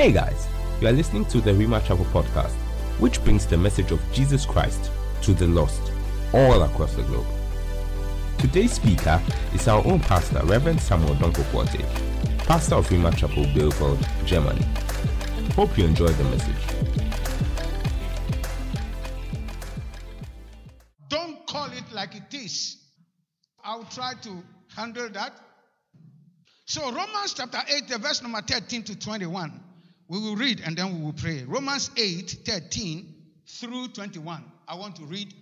Hey guys, you are listening to the Rhema Chapel podcast, which brings the message of Jesus Christ to the lost all across the globe. Today's speaker is our own pastor, Reverend Samuel Odonkor-Quartey, pastor of Rhema Chapel, Bielefeld, Germany. Hope you enjoy the message. Don't call it like it is. I'll try to handle that. So, Romans chapter 8, verse number 13 to 21. We will read and then we will pray. Romans 8, 13 through 21. I want to read.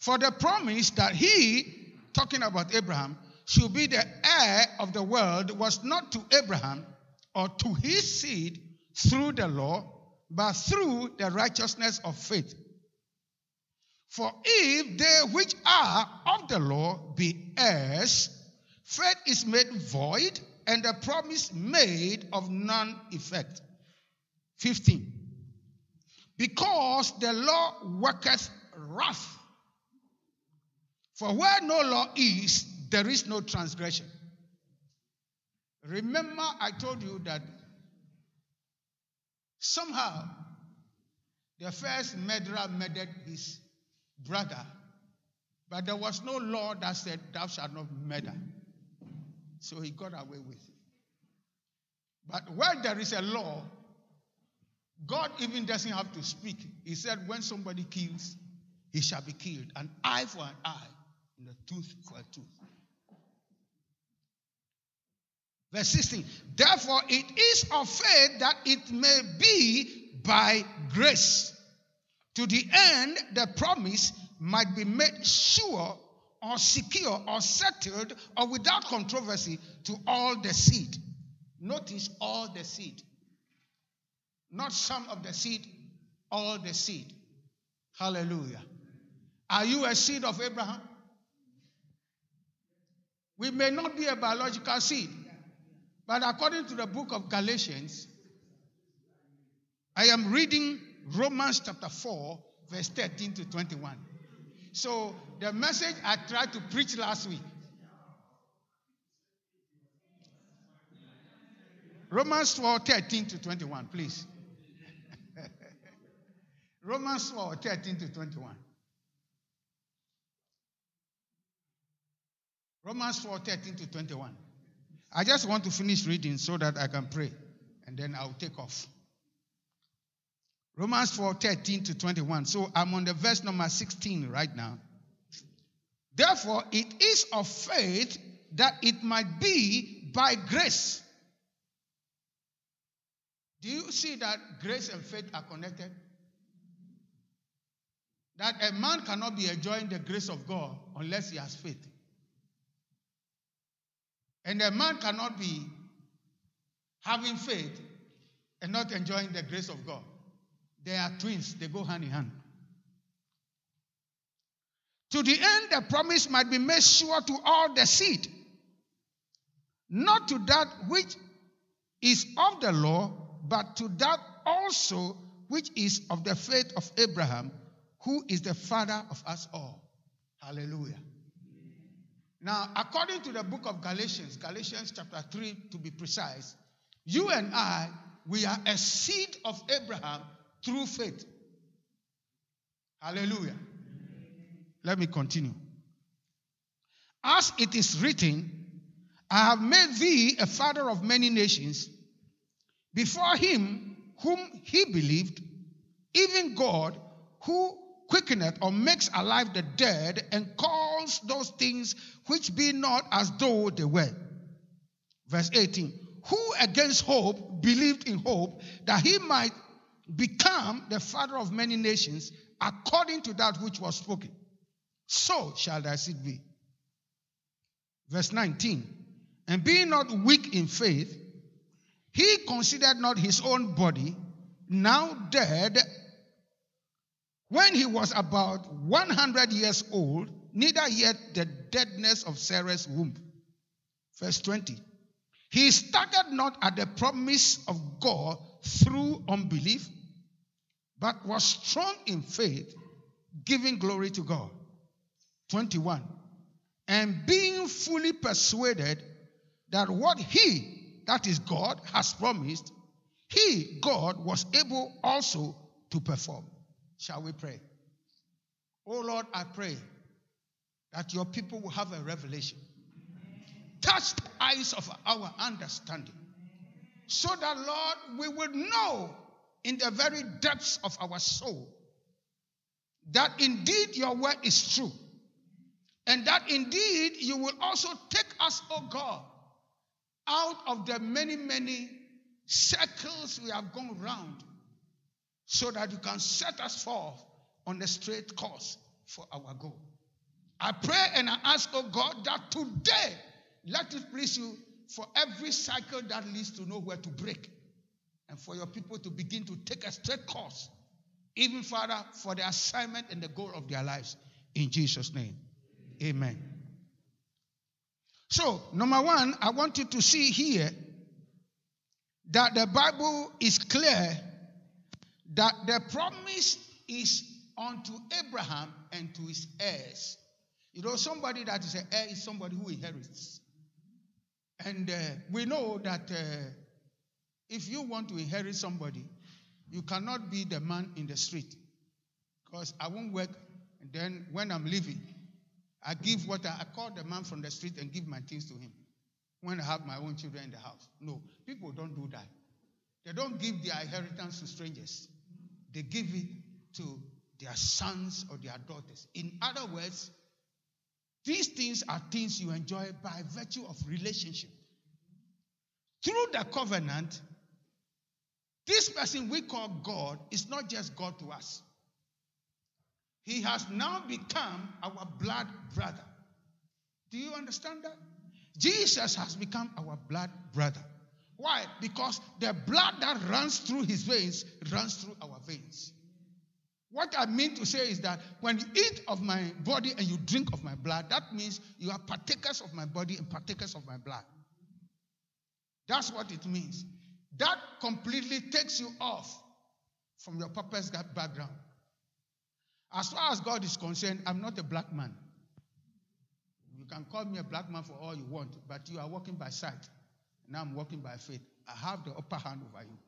For the promise that he, talking about Abraham, should be the heir of the world was not to Abraham or to his seed through the law, but through the righteousness of faith. For if they which are of the law be heirs, faith is made void, and the promise made of none effect. 15. Because the law worketh wrath. For where no law is, there is no transgression. Remember, I told you that somehow the first murderer murdered his brother, but there was no law that said, Thou shalt not murder. So he got away with it. But where there is a law, God even doesn't have to speak. He said, When somebody kills, he shall be killed. An eye for an eye, and a tooth for a tooth. Verse 16. Therefore, it is of faith that it may be by grace, to the end the promise might be made sure or secure or settled or without controversy to all the seed. Notice all the seed. Not some of the seed, all the seed. Hallelujah. Are you a seed of Abraham? We may not be a biological seed, but according to the book of Galatians, I am reading Romans chapter 4, verse 13 to 21. So, the message I tried to preach last week Romans 4 13 to 21, please. Romans 4 13 to 21. Romans 4 13 to 21. I just want to finish reading so that I can pray and then I'll take off. Romans 4 13 to 21. So I'm on the verse number 16 right now. Therefore, it is of faith that it might be by grace do you see that grace and faith are connected? That a man cannot be enjoying the grace of God unless he has faith. And a man cannot be having faith and not enjoying the grace of God. They are twins, they go hand in hand. To the end, the promise might be made sure to all the seed, not to that which is of the law, but to that also which is of the faith of Abraham, who is the father of us all. Hallelujah. Now, according to the book of Galatians, Galatians chapter 3 to be precise, you and I, we are a seed of Abraham through faith. Hallelujah. Let me continue. As it is written, I have made thee a father of many nations before him whom he believed, even God, who quickeneth or makes alive the dead and calls those things which be not as though they were. Verse 18 Who against hope believed in hope that he might become the father of many nations according to that which was spoken. So shall thy seed be. Verse 19 And being not weak in faith, he considered not his own body, now dead, when he was about 100 years old, neither yet the deadness of Sarah's womb. Verse 20. He staggered not at the promise of God through unbelief, but was strong in faith, giving glory to God. 21. And being fully persuaded that what he that is God, has promised, he, God, was able also to perform. Shall we pray? Oh Lord, I pray that your people will have a revelation. Touch the eyes of our understanding so that, Lord, we will know in the very depths of our soul that indeed your word is true. And that indeed you will also take us, oh God, out of the many, many circles we have gone round so that you can set us forth on the straight course for our goal. I pray and I ask, oh God, that today let it please you for every cycle that leads to nowhere to break and for your people to begin to take a straight course, even Father, for the assignment and the goal of their lives. In Jesus' name, amen. So, number one, I want you to see here that the Bible is clear that the promise is unto Abraham and to his heirs. You know, somebody that is an heir is somebody who inherits. And uh, we know that uh, if you want to inherit somebody, you cannot be the man in the street. Because I won't work, and then when I'm leaving, I give what I, I call the man from the street and give my things to him when I have my own children in the house. No, people don't do that. They don't give their inheritance to strangers, they give it to their sons or their daughters. In other words, these things are things you enjoy by virtue of relationship. Through the covenant, this person we call God is not just God to us. He has now become our blood brother. Do you understand that? Jesus has become our blood brother. Why? Because the blood that runs through his veins runs through our veins. What I mean to say is that when you eat of my body and you drink of my blood, that means you are partakers of my body and partakers of my blood. That's what it means. That completely takes you off from your purpose background. As far as God is concerned, I'm not a black man. You can call me a black man for all you want, but you are walking by sight. Now I'm walking by faith. I have the upper hand over you.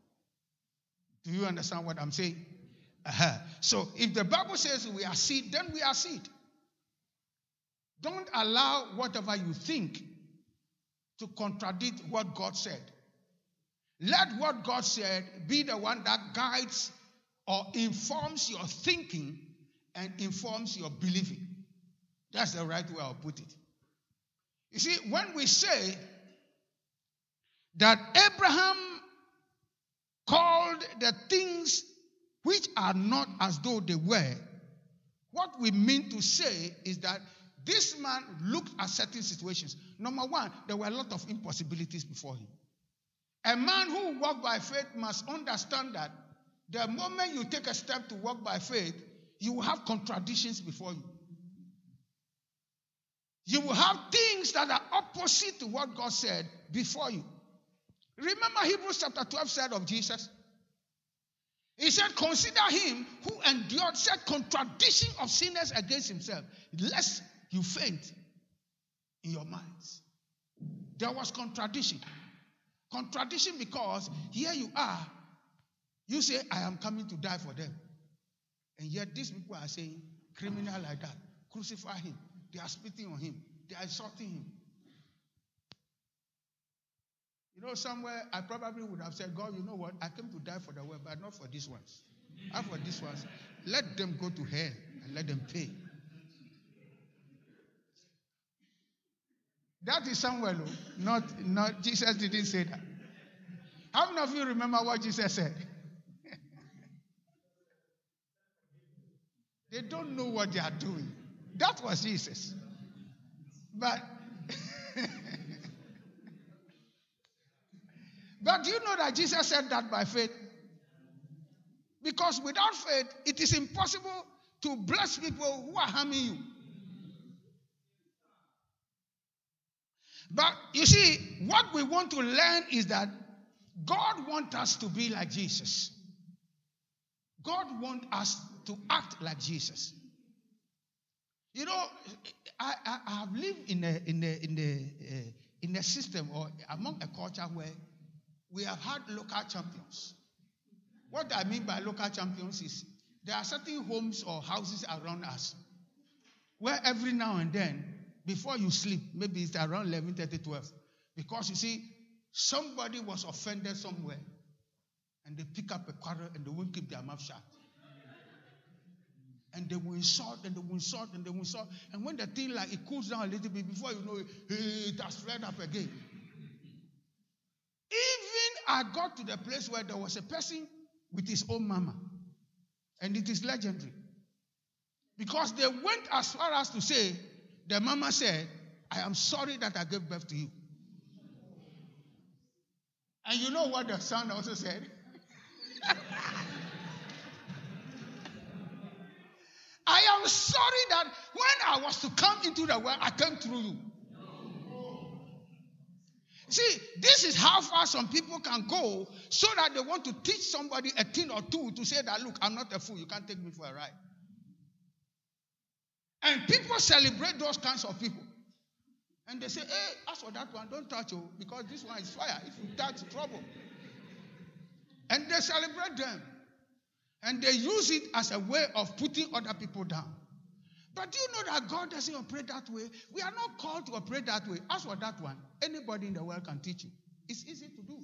Do you understand what I'm saying? Uh-huh. So if the Bible says we are seed, then we are seed. Don't allow whatever you think to contradict what God said. Let what God said be the one that guides or informs your thinking and informs your believing. That's the right way I'll put it. You see, when we say that Abraham called the things which are not as though they were, what we mean to say is that this man looked at certain situations. Number one, there were a lot of impossibilities before him. A man who walks by faith must understand that the moment you take a step to walk by faith, you will have contradictions before you. You will have things that are opposite to what God said before you. Remember Hebrews chapter 12 said of Jesus, he said, Consider him who endured such contradiction of sinners against himself, lest you faint in your minds. There was contradiction. Contradiction because here you are, you say, I am coming to die for them. And yet these people are saying, criminal like that, crucify him. They are spitting on him, they are insulting him. You know, somewhere I probably would have said, God, you know what? I came to die for the world, but not for these ones. And for these ones, let them go to hell and let them pay. That is somewhere. Not, not Jesus didn't say that. How many of you remember what Jesus said? they don't know what they are doing. That was Jesus. But But do you know that Jesus said that by faith? Because without faith, it is impossible to bless people who are harming you. But you see, what we want to learn is that God wants us to be like Jesus. God wants us to act like Jesus. You know, I, I, I have lived in a, in a, in a, uh, in a system or among a culture where we have had local champions. What I mean by local champions is there are certain homes or houses around us where every now and then, before you sleep, maybe it's around 11, 30, 12, because you see, somebody was offended somewhere and they pick up a quarrel and they won't keep their mouth shut. And they will insult and they will insult and they will insult. And when the thing like it cools down a little bit, before you know it, it has flared up again. I got to the place where there was a person with his own mama. And it is legendary. Because they went as far as to say, the mama said, I am sorry that I gave birth to you. And you know what the son also said? I am sorry that when I was to come into the world, I came through you. See, this is how far some people can go so that they want to teach somebody a thing or two to say that, look, I'm not a fool. You can't take me for a ride. And people celebrate those kinds of people. And they say, hey, as for that one, don't touch it because this one is fire. If you touch, trouble. And they celebrate them. And they use it as a way of putting other people down. But do you know that God doesn't operate that way? We are not called to operate that way. As for that one, anybody in the world can teach you. It's easy to do.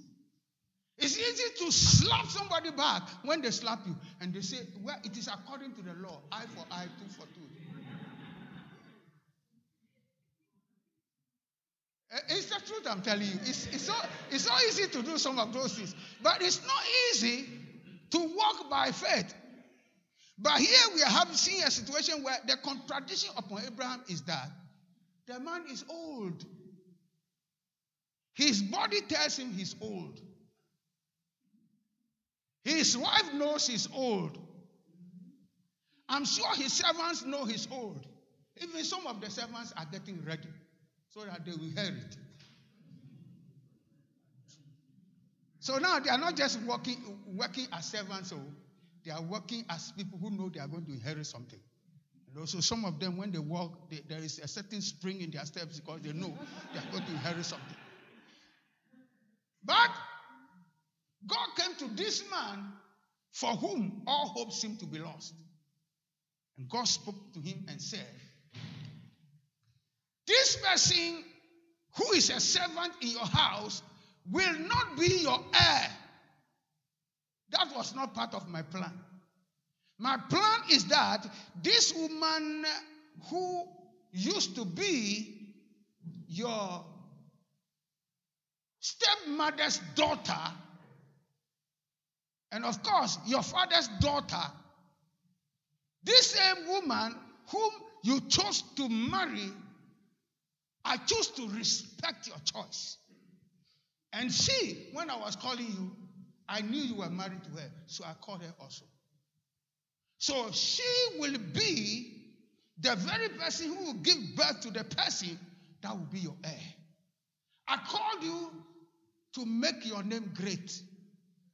It's easy to slap somebody back when they slap you and they say, well, it is according to the law eye for eye, tooth for tooth. Eh, it's the truth I'm telling you. It's, it's, so, it's so easy to do some of those things, but it's not easy to walk by faith. But here we have seen a situation where the contradiction upon Abraham is that the man is old. His body tells him he's old. His wife knows he's old. I'm sure his servants know he's old. Even some of the servants are getting ready so that they will hear it. So now they are not just working, working as servants, so they are working as people who know they are going to inherit something. Also, some of them, when they walk, they, there is a certain spring in their steps because they know they are going to inherit something. But God came to this man for whom all hope seemed to be lost. And God spoke to him and said, This person who is a servant in your house will not be your heir. That was not part of my plan. My plan is that this woman who used to be your stepmother's daughter, and of course, your father's daughter, this same woman whom you chose to marry, I choose to respect your choice. And she, when I was calling you, I knew you were married to her, so I called her also. So she will be the very person who will give birth to the person that will be your heir. I called you to make your name great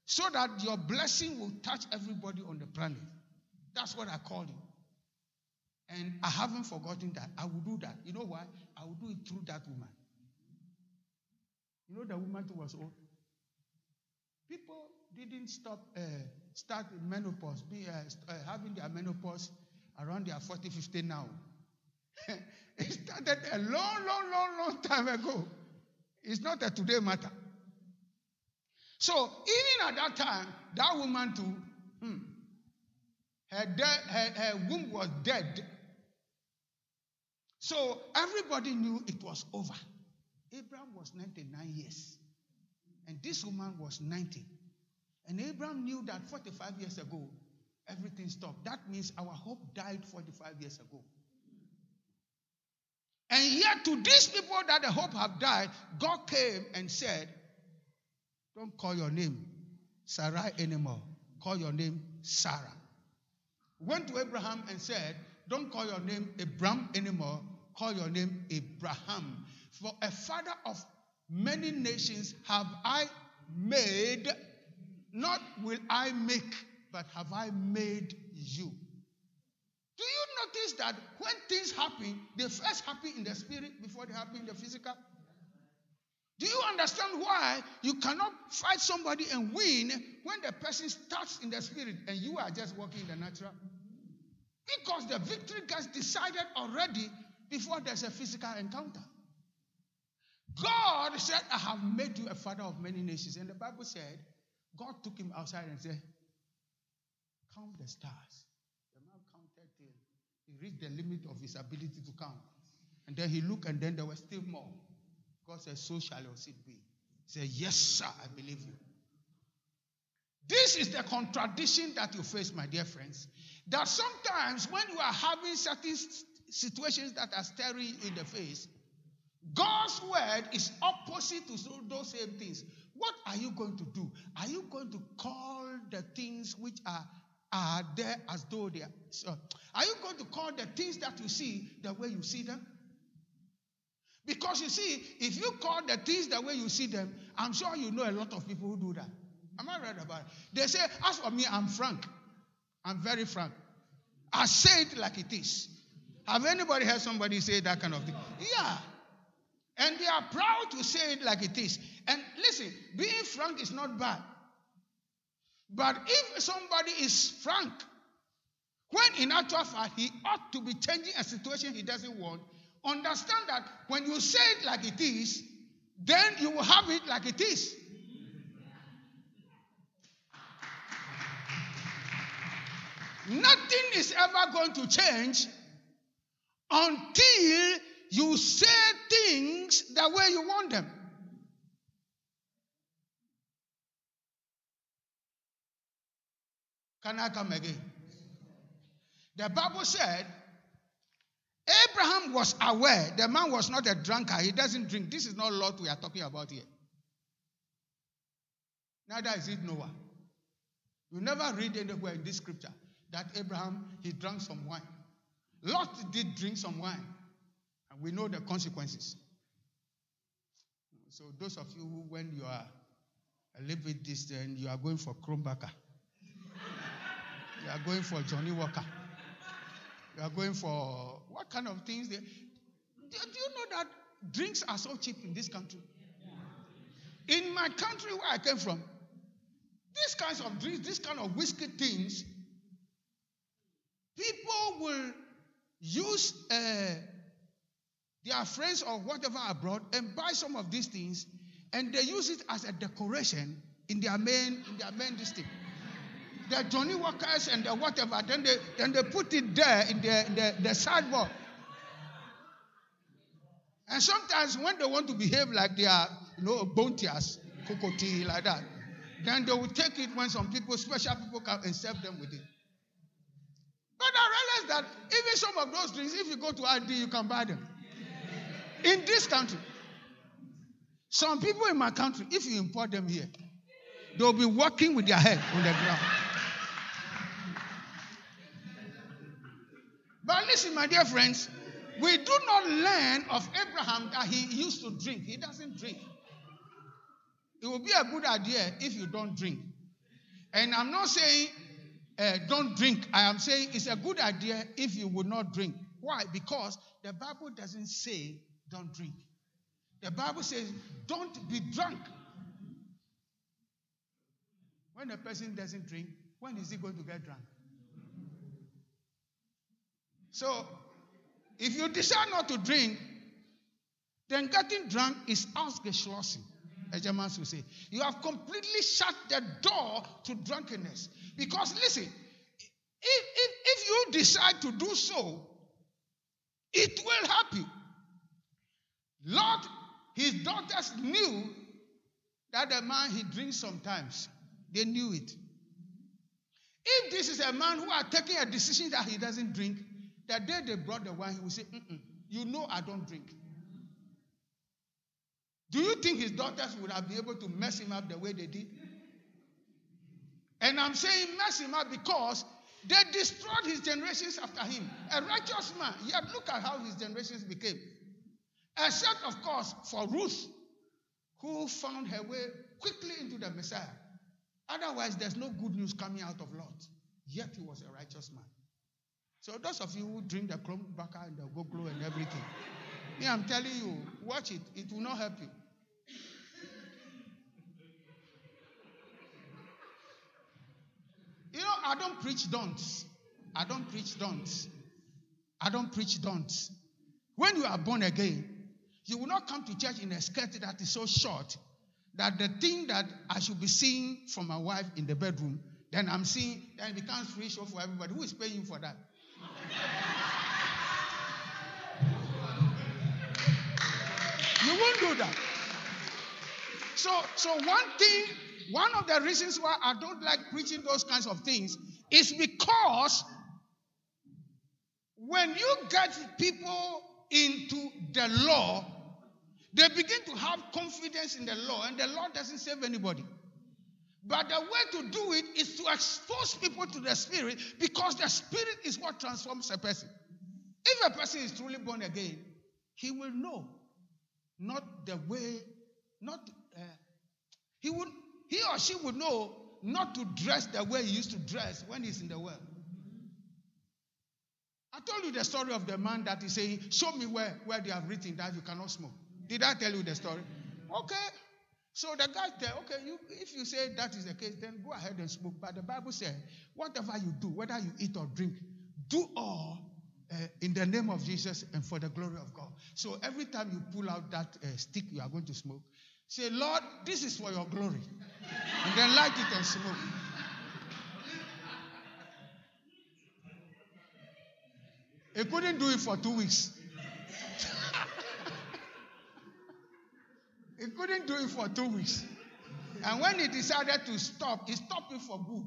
so that your blessing will touch everybody on the planet. That's what I called you. And I haven't forgotten that. I will do that. You know why? I will do it through that woman. You know the woman who was old? People didn't stop uh, start menopause, be, uh, uh, having their menopause around their 40, 50 now. it started a long, long, long, long time ago. It's not a today matter. So even at that time, that woman too, hmm, her, de- her, her womb was dead. So everybody knew it was over. Abraham was 99 years, and this woman was 90. And Abraham knew that 45 years ago, everything stopped. That means our hope died 45 years ago. And yet, to these people that the hope have died, God came and said, Don't call your name Sarai anymore. Call your name Sarah. Went to Abraham and said, Don't call your name Abram anymore. Call your name Abraham. For a father of many nations have I made, not will I make, but have I made you. Do you notice that when things happen, they first happen in the spirit before they happen in the physical? Do you understand why you cannot fight somebody and win when the person starts in the spirit and you are just walking in the natural? Because the victory gets decided already before there's a physical encounter. God said, I have made you a father of many nations. And the Bible said, God took him outside and said, Count the stars. The man counted till he reached the limit of his ability to count. And then he looked, and then there were still more. God said, So shall your seed be. He said, Yes, sir, I believe you. This is the contradiction that you face, my dear friends. That sometimes when you are having certain situations that are staring in the face, God's word is opposite to those same things. What are you going to do? Are you going to call the things which are, are there as though they are? So, are you going to call the things that you see the way you see them? Because you see, if you call the things the way you see them, I'm sure you know a lot of people who do that. Am I right about it? They say, as for me, I'm frank. I'm very frank. I say it like it is. Have anybody heard somebody say that kind of thing? Yeah. And they are proud to say it like it is. And listen, being frank is not bad. But if somebody is frank, when in actual fact he ought to be changing a situation he doesn't want, understand that when you say it like it is, then you will have it like it is. Nothing is ever going to change until you say things the way you want them. Can I come again? The Bible said Abraham was aware the man was not a drunkard. He doesn't drink. This is not Lot we are talking about here. Neither is it Noah. You never read anywhere in this scripture that Abraham he drank some wine. Lot did drink some wine, we know the consequences. So those of you who, when you are a little bit distant, you are going for Krombacher. you are going for Johnnie Walker. You are going for what kind of things? They, do, do you know that drinks are so cheap in this country? In my country where I came from, these kinds of drinks, these kind of whiskey things, people will use uh, their friends or whatever abroad and buy some of these things, and they use it as a decoration in their main in their main district the Johnnie Walkers and the whatever, then they then they put it there in the, the, the sideboard. And sometimes when they want to behave like they are, you know, bountiers, cocoa like that, then they will take it when some people, special people come and serve them with it. But I realize that even some of those drinks, if you go to ID, you can buy them. In this country, some people in my country, if you import them here, they'll be walking with their head on the ground. But listen, my dear friends, we do not learn of Abraham that he used to drink. He doesn't drink. It will be a good idea if you don't drink. And I'm not saying uh, don't drink. I am saying it's a good idea if you would not drink. Why? Because the Bible doesn't say don't drink. The Bible says don't be drunk. When a person doesn't drink, when is he going to get drunk? So, if you decide not to drink, then getting drunk is ausgeschlossen, as Germans will say. You have completely shut the door to drunkenness. Because listen, if, if, if you decide to do so, it will help you. Lord, his daughters knew that the man he drinks sometimes. They knew it. If this is a man who are taking a decision that he doesn't drink, the day they brought the wine, he will say, You know I don't drink. Do you think his daughters would have been able to mess him up the way they did? And I'm saying mess him up because they destroyed his generations after him. A righteous man. Yet look at how his generations became. Except, of course, for Ruth, who found her way quickly into the Messiah. Otherwise, there's no good news coming out of Lot. Yet he was a righteous man. So, those of you who drink the chrome baka and the goglo and everything, me, I'm telling you, watch it. It will not help you. You know, I don't preach don'ts. I don't preach don'ts. I don't preach don'ts. When you are born again, you will not come to church in a skirt that is so short that the thing that I should be seeing from my wife in the bedroom, then I'm seeing, then it becomes free show for everybody. Who is paying you for that? you won't do that. So, so one thing, one of the reasons why I don't like preaching those kinds of things is because when you get people into the law, they begin to have confidence in the law, and the law doesn't save anybody. But the way to do it is to expose people to the Spirit because the Spirit is what transforms a person. If a person is truly born again, he will know not the way, not uh, he would he or she would know not to dress the way he used to dress when he's in the world. I told you the story of the man that is saying, Show me where, where they have written that you cannot smoke. Did I tell you the story? Okay. So the guy said, Okay, you, if you say that is the case, then go ahead and smoke. But the Bible said, Whatever you do, whether you eat or drink, do all uh, in the name of Jesus and for the glory of God. So every time you pull out that uh, stick you are going to smoke, say, Lord, this is for your glory. And then light it and smoke. He couldn't do it for two weeks. he couldn't do it for two weeks. And when he decided to stop, he stopped it for good.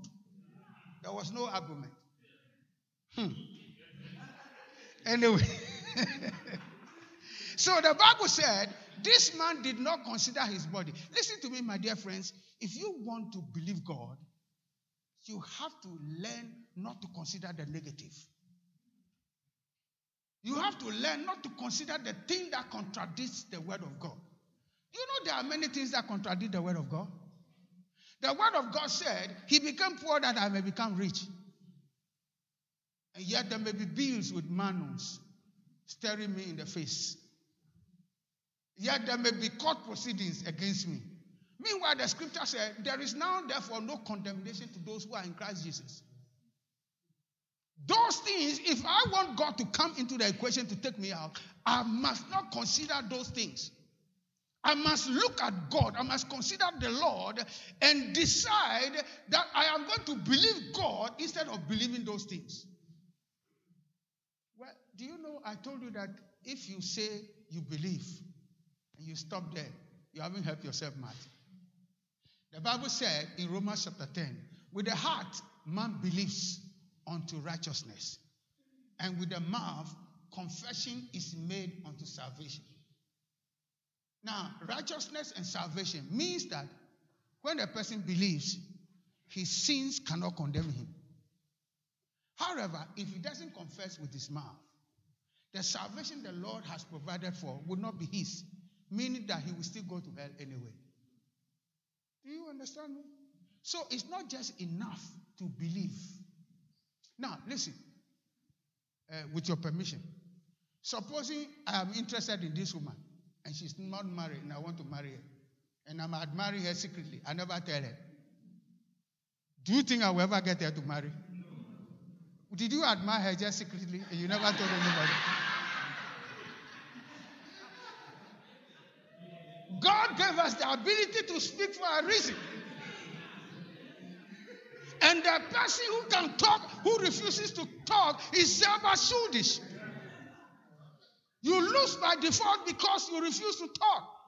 There was no argument. Hmm. Anyway. so the Bible said this man did not consider his body. Listen to me, my dear friends. If you want to believe God, you have to learn not to consider the negative. You have to learn not to consider the thing that contradicts the word of God. There are many things that contradict the word of God. The word of God said, He became poor that I may become rich. And yet there may be bills with manons staring me in the face. Yet there may be court proceedings against me. Meanwhile, the scripture said, There is now, therefore, no condemnation to those who are in Christ Jesus. Those things, if I want God to come into the equation to take me out, I must not consider those things. I must look at God. I must consider the Lord and decide that I am going to believe God instead of believing those things. Well, do you know? I told you that if you say you believe and you stop there, you haven't helped yourself much. The Bible said in Romans chapter 10, with the heart, man believes unto righteousness. And with the mouth, confession is made unto salvation. Now, righteousness and salvation means that when a person believes, his sins cannot condemn him. However, if he doesn't confess with his mouth, the salvation the Lord has provided for would not be his, meaning that he will still go to hell anyway. Do you understand me? So it's not just enough to believe. Now, listen, uh, with your permission. Supposing I am interested in this woman and she's not married and I want to marry her, and I'm admiring her secretly, I never tell her. Do you think I will ever get her to marry? No. Did you admire her just secretly and you never told anybody? God gave us the ability to speak for a reason. And the person who can talk, who refuses to talk, is Shudish. You lose by default because you refuse to talk.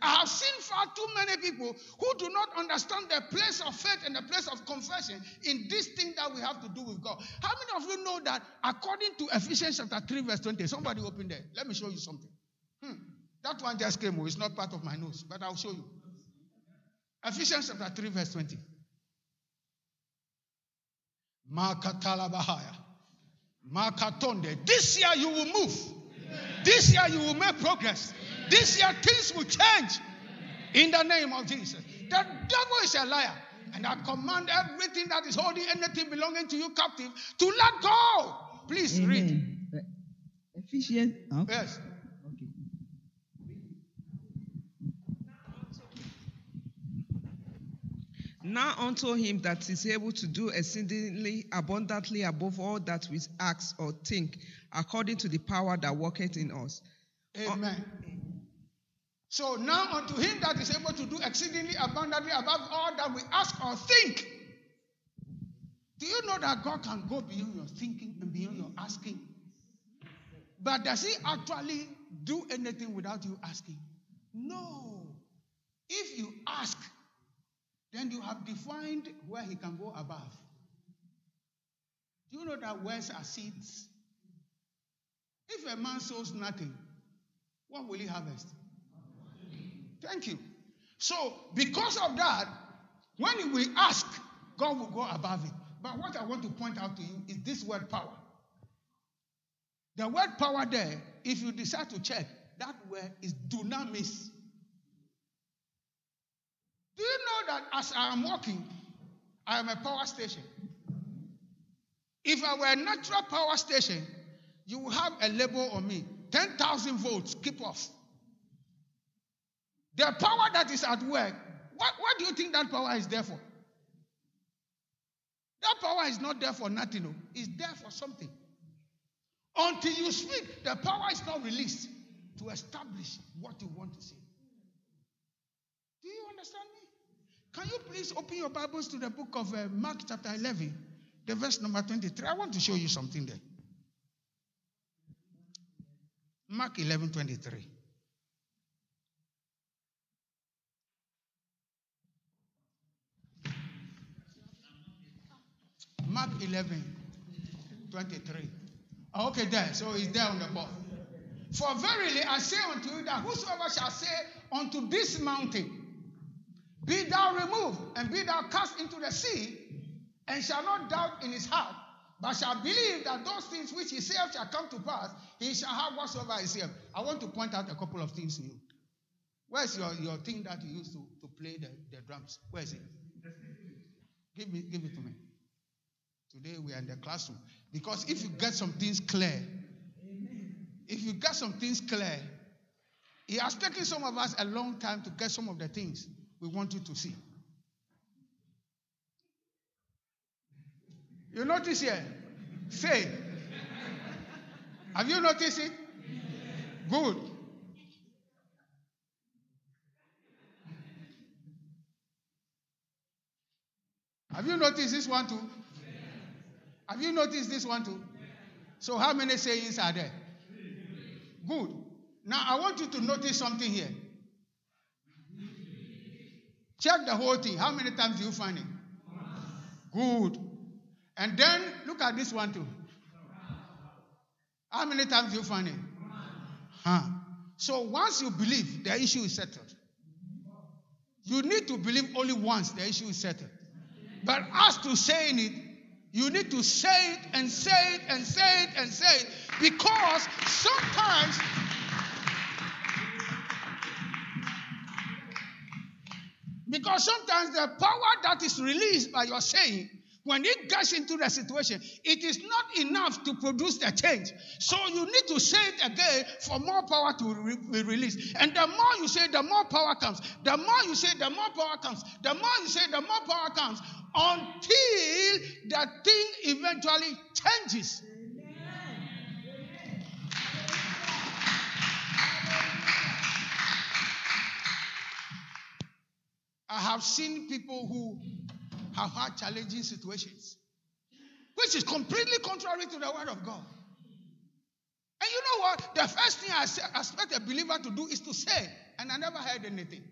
I have seen far too many people who do not understand the place of faith and the place of confession in this thing that we have to do with God. How many of you know that according to Ephesians chapter 3, verse 20, somebody open there. Let me show you something. Hmm. That one just came. It's not part of my notes, but I'll show you. Ephesians chapter 3, verse 20. Makatalabahaya. Makatonde. This year you will move. This year you will make progress. This year things will change. In the name of Jesus. The devil is a liar. And I command everything that is holding anything belonging to you captive to let go. Please Amen. read. Ephesians. Yes. Now unto him that is able to do exceedingly abundantly above all that we ask or think, according to the power that worketh in us. Amen. So now unto him that is able to do exceedingly abundantly above all that we ask or think. Do you know that God can go beyond your thinking and beyond your asking? But does he actually do anything without you asking? No. If you ask, then you have defined where he can go above. Do you know that words are seeds? If a man sows nothing, what will he harvest? Thank you. So, because of that, when we ask, God will go above it. But what I want to point out to you is this word power. The word power there, if you decide to check, that word is dunamis. Do you know that as I am walking, I am a power station? If I were a natural power station, you will have a label on me 10,000 volts, keep off. The power that is at work, what, what do you think that power is there for? That power is not there for nothing, no. it's there for something. Until you speak, the power is not released to establish what you want to say. Do you understand me? Can you please open your Bibles to the book of uh, Mark, chapter 11, the verse number 23? I want to show you something there. Mark 11, 23. Mark 11, 23. Okay, there. So it's there on the board. For verily I say unto you that whosoever shall say unto this mountain, Be thou removed, and be thou cast into the sea, and shall not doubt in his heart, but shall believe that those things which he saith shall come to pass, he shall have whatsoever he saith. I want to point out a couple of things to you. Where's your, your thing that you used to, to play the, the drums? Where is it? Give me, give it to me. Today we are in the classroom. Because if you get some things clear, if you get some things clear, it has taken some of us a long time to get some of the things we want you to see. You notice here? Say. Have you noticed it? Good. Have you noticed this one too? Have you noticed this one too? So, how many sayings are there? Good. Now, I want you to notice something here. Check the whole thing. How many times do you find it? Good. And then look at this one too. How many times do you find it? Huh. So once you believe, the issue is settled. You need to believe only once the issue is settled. But as to saying it, you need to say it and say it and say it and say it because sometimes because sometimes the power that is released by your saying when it gets into the situation, it is not enough to produce the change. So you need to say it again for more power to re- be released. And the more you say, the more power comes. The more you say, the more power comes. The more you say, the more power comes until the thing eventually changes. I have seen people who have had challenging situations, which is completely contrary to the word of God. And you know what? The first thing I expect a believer to do is to say, and I never heard anything.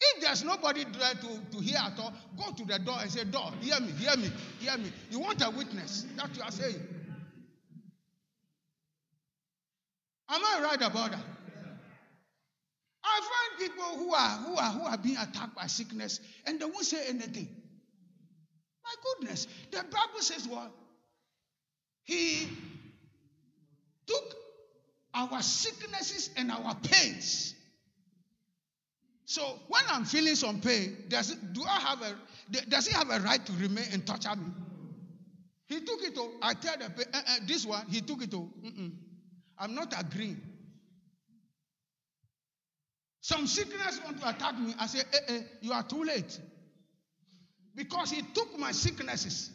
If there's nobody there to, to hear at all, go to the door and say, Door, hear me, hear me, hear me. You want a witness that you are saying. Am I right about that? I find people who are who are who are being attacked by sickness and they won't say anything. My goodness, the Bible says what? He took our sicknesses and our pains. So when I'm feeling some pain, does it, do I have a does he have a right to remain and torture me? He took it. Oh, I tell the uh, uh, this one he took it. Oh, I'm not agreeing. Some sickness want to attack me. I say, eh, eh, you are too late. Because he took my sicknesses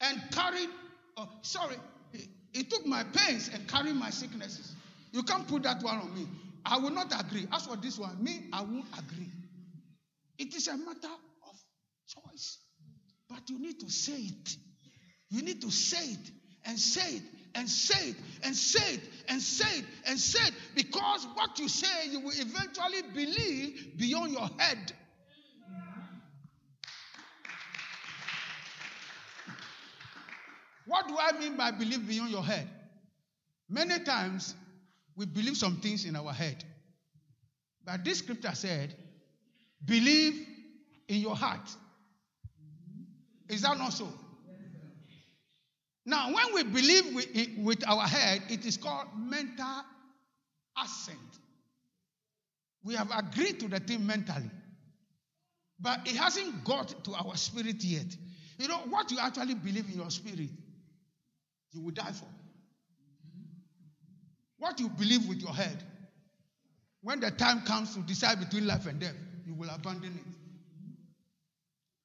and carried, oh, sorry, he, he took my pains and carried my sicknesses. You can't put that one on me. I will not agree. As for this one, me, I won't agree. It is a matter of choice. But you need to say it. You need to say it and say it and say it and say it and say it and say it because what you say you will eventually believe beyond your head. What do I mean by believe beyond your head? Many times we believe some things in our head. But this scripture said, believe in your heart. Is that not so? Now, when we believe with, our head, it is called mental assent. We have agreed to the thing mentally, but it hasn't got to our spirit yet. You know, what you actually believe in your spirit, you will die for. What you believe with your head, when the time comes to decide between life and death, you will abandon it.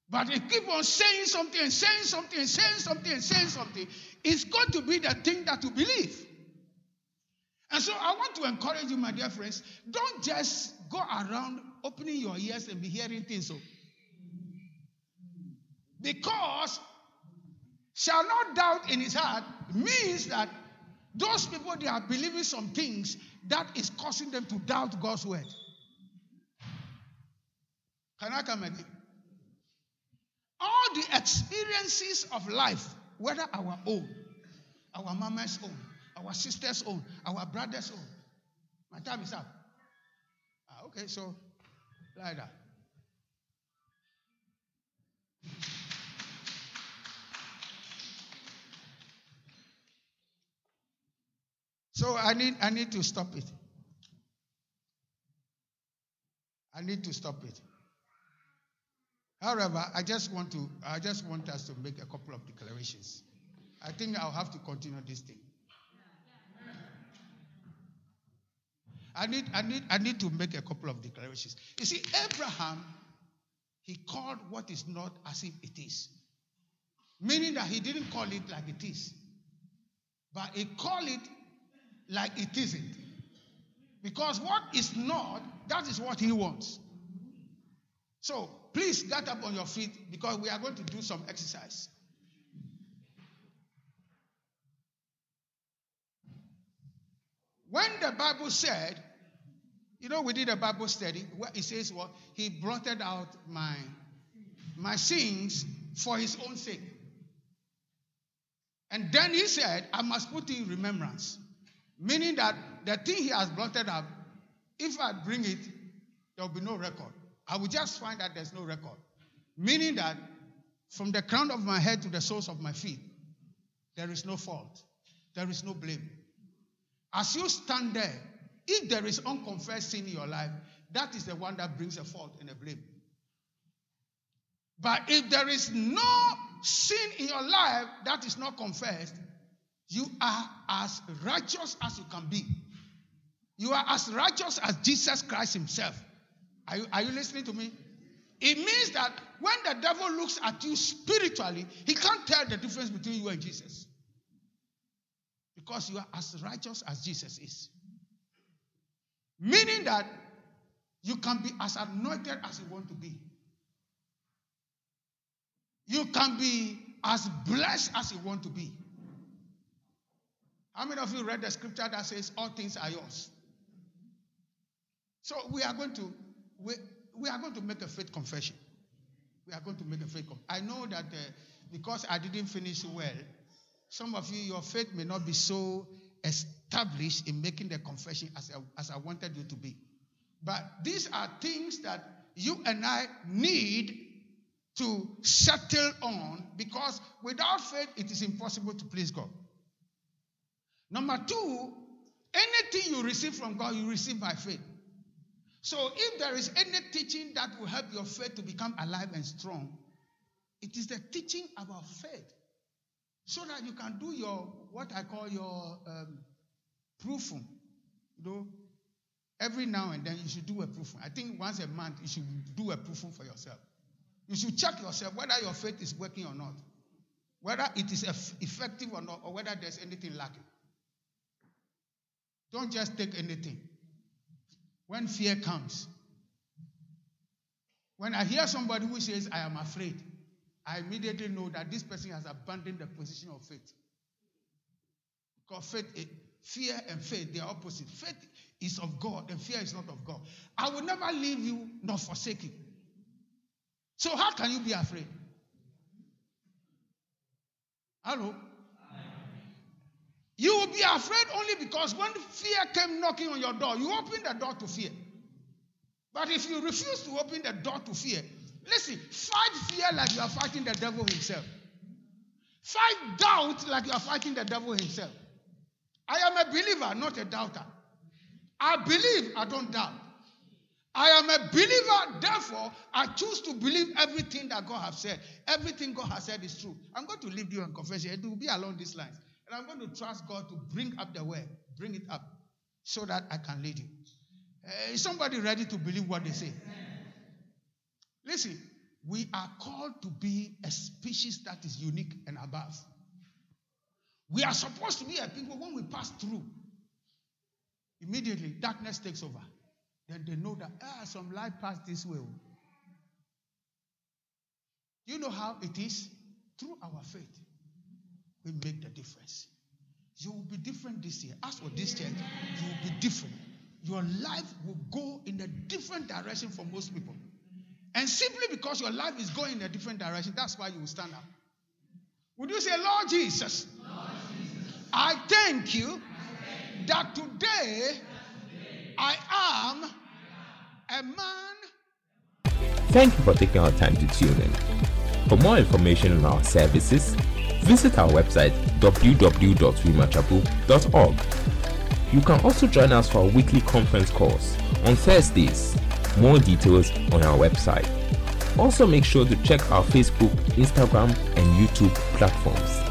But if keep on saying something saying something saying something saying something, it's going to be the thing that you believe. And so I want to encourage you, my dear friends, don't just go around opening your ears and be hearing things. So. Because shall not doubt in his heart means that those people they are believing some things that is causing them to doubt God's word. Can I come again? All the experiences of life, whether our own, our mama's own, our sister's own, our brother's own. My time is up. Ah, okay, so like that. So I need I need to stop it. I need to stop it. However, I just want to I just want us to make a couple of declarations. I think I'll have to continue this thing. I need I need I need to make a couple of declarations. You see, Abraham, he called what is not as if it is. Meaning that he didn't call it like it is. But he called it like it isn't. Because what is not, that is what he wants. So please get up on your feet because we are going to do some exercise. When the Bible said, you know, we did a Bible study where it says, well, he blotted out my, my sins for his own sake. And then he said, I must put in remembrance. Meaning that the thing he has blotted out, if I bring it, there will be no record. I will just find that there's no record. Meaning that from the crown of my head to the soles of my feet, there is no fault, there is no blame. As you stand there, if there is unconfessed sin in your life, that is the one that brings a fault and a blame. But if there is no sin in your life that is not confessed, you are as righteous as you can be. You are as righteous as Jesus Christ Himself. Are you, are you listening to me? It means that when the devil looks at you spiritually, he can't tell the difference between you and Jesus. Because you are as righteous as Jesus is. Meaning that you can be as anointed as you want to be. You can be as blessed as you want to be. How many of you read the scripture that says all things are yours? So we are going to we, we are going to make a faith confession. We are going to make a faith confession. I know that uh, because I didn't finish well, some of you, your faith may not be so established in making the confession as I, as I wanted you to be. But these are things that you and I need to settle on because without faith, it is impossible to please God. Number two, anything you receive from God, you receive by faith. So if there is any teaching that will help your faith to become alive and strong, it is the teaching about faith. So that you can do your, what I call your um, proofing. You know, every now and then you should do a proofing. I think once a month you should do a proofing for yourself. You should check yourself whether your faith is working or not, whether it is effective or not, or whether there's anything lacking. Don't just take anything. When fear comes, when I hear somebody who says, I am afraid, I immediately know that this person has abandoned the position of faith. Because faith, eh, fear and faith, they are opposite. Faith is of God, and fear is not of God. I will never leave you nor forsake you. So, how can you be afraid? Hello? You will be afraid only because when fear came knocking on your door, you opened the door to fear. But if you refuse to open the door to fear, listen, fight fear like you are fighting the devil himself. Fight doubt like you are fighting the devil himself. I am a believer, not a doubter. I believe, I don't doubt. I am a believer, therefore, I choose to believe everything that God has said. Everything God has said is true. I'm going to leave you and confess it. It will be along these lines. And I'm going to trust God to bring up the word, bring it up, so that I can lead you. Uh, is somebody ready to believe what they say? Listen, we are called to be a species that is unique and above. We are supposed to be a people when we pass through, immediately darkness takes over. Then they know that ah, some light passed this way. You know how it is? Through our faith, we make the difference. You will be different this year. As for this church, you will be different. Your life will go in a different direction for most people. And simply because your life is going in a different direction, that's why you will stand up. Would you say, Lord Jesus, Lord Jesus I thank you that today I am a man. Thank you for taking our time to tune in. For more information on our services, visit our website www.rhemachapel.org. You can also join us for our weekly conference calls on Thursdays. More details on our website. Also, make sure to check our Facebook, Instagram, and YouTube platforms.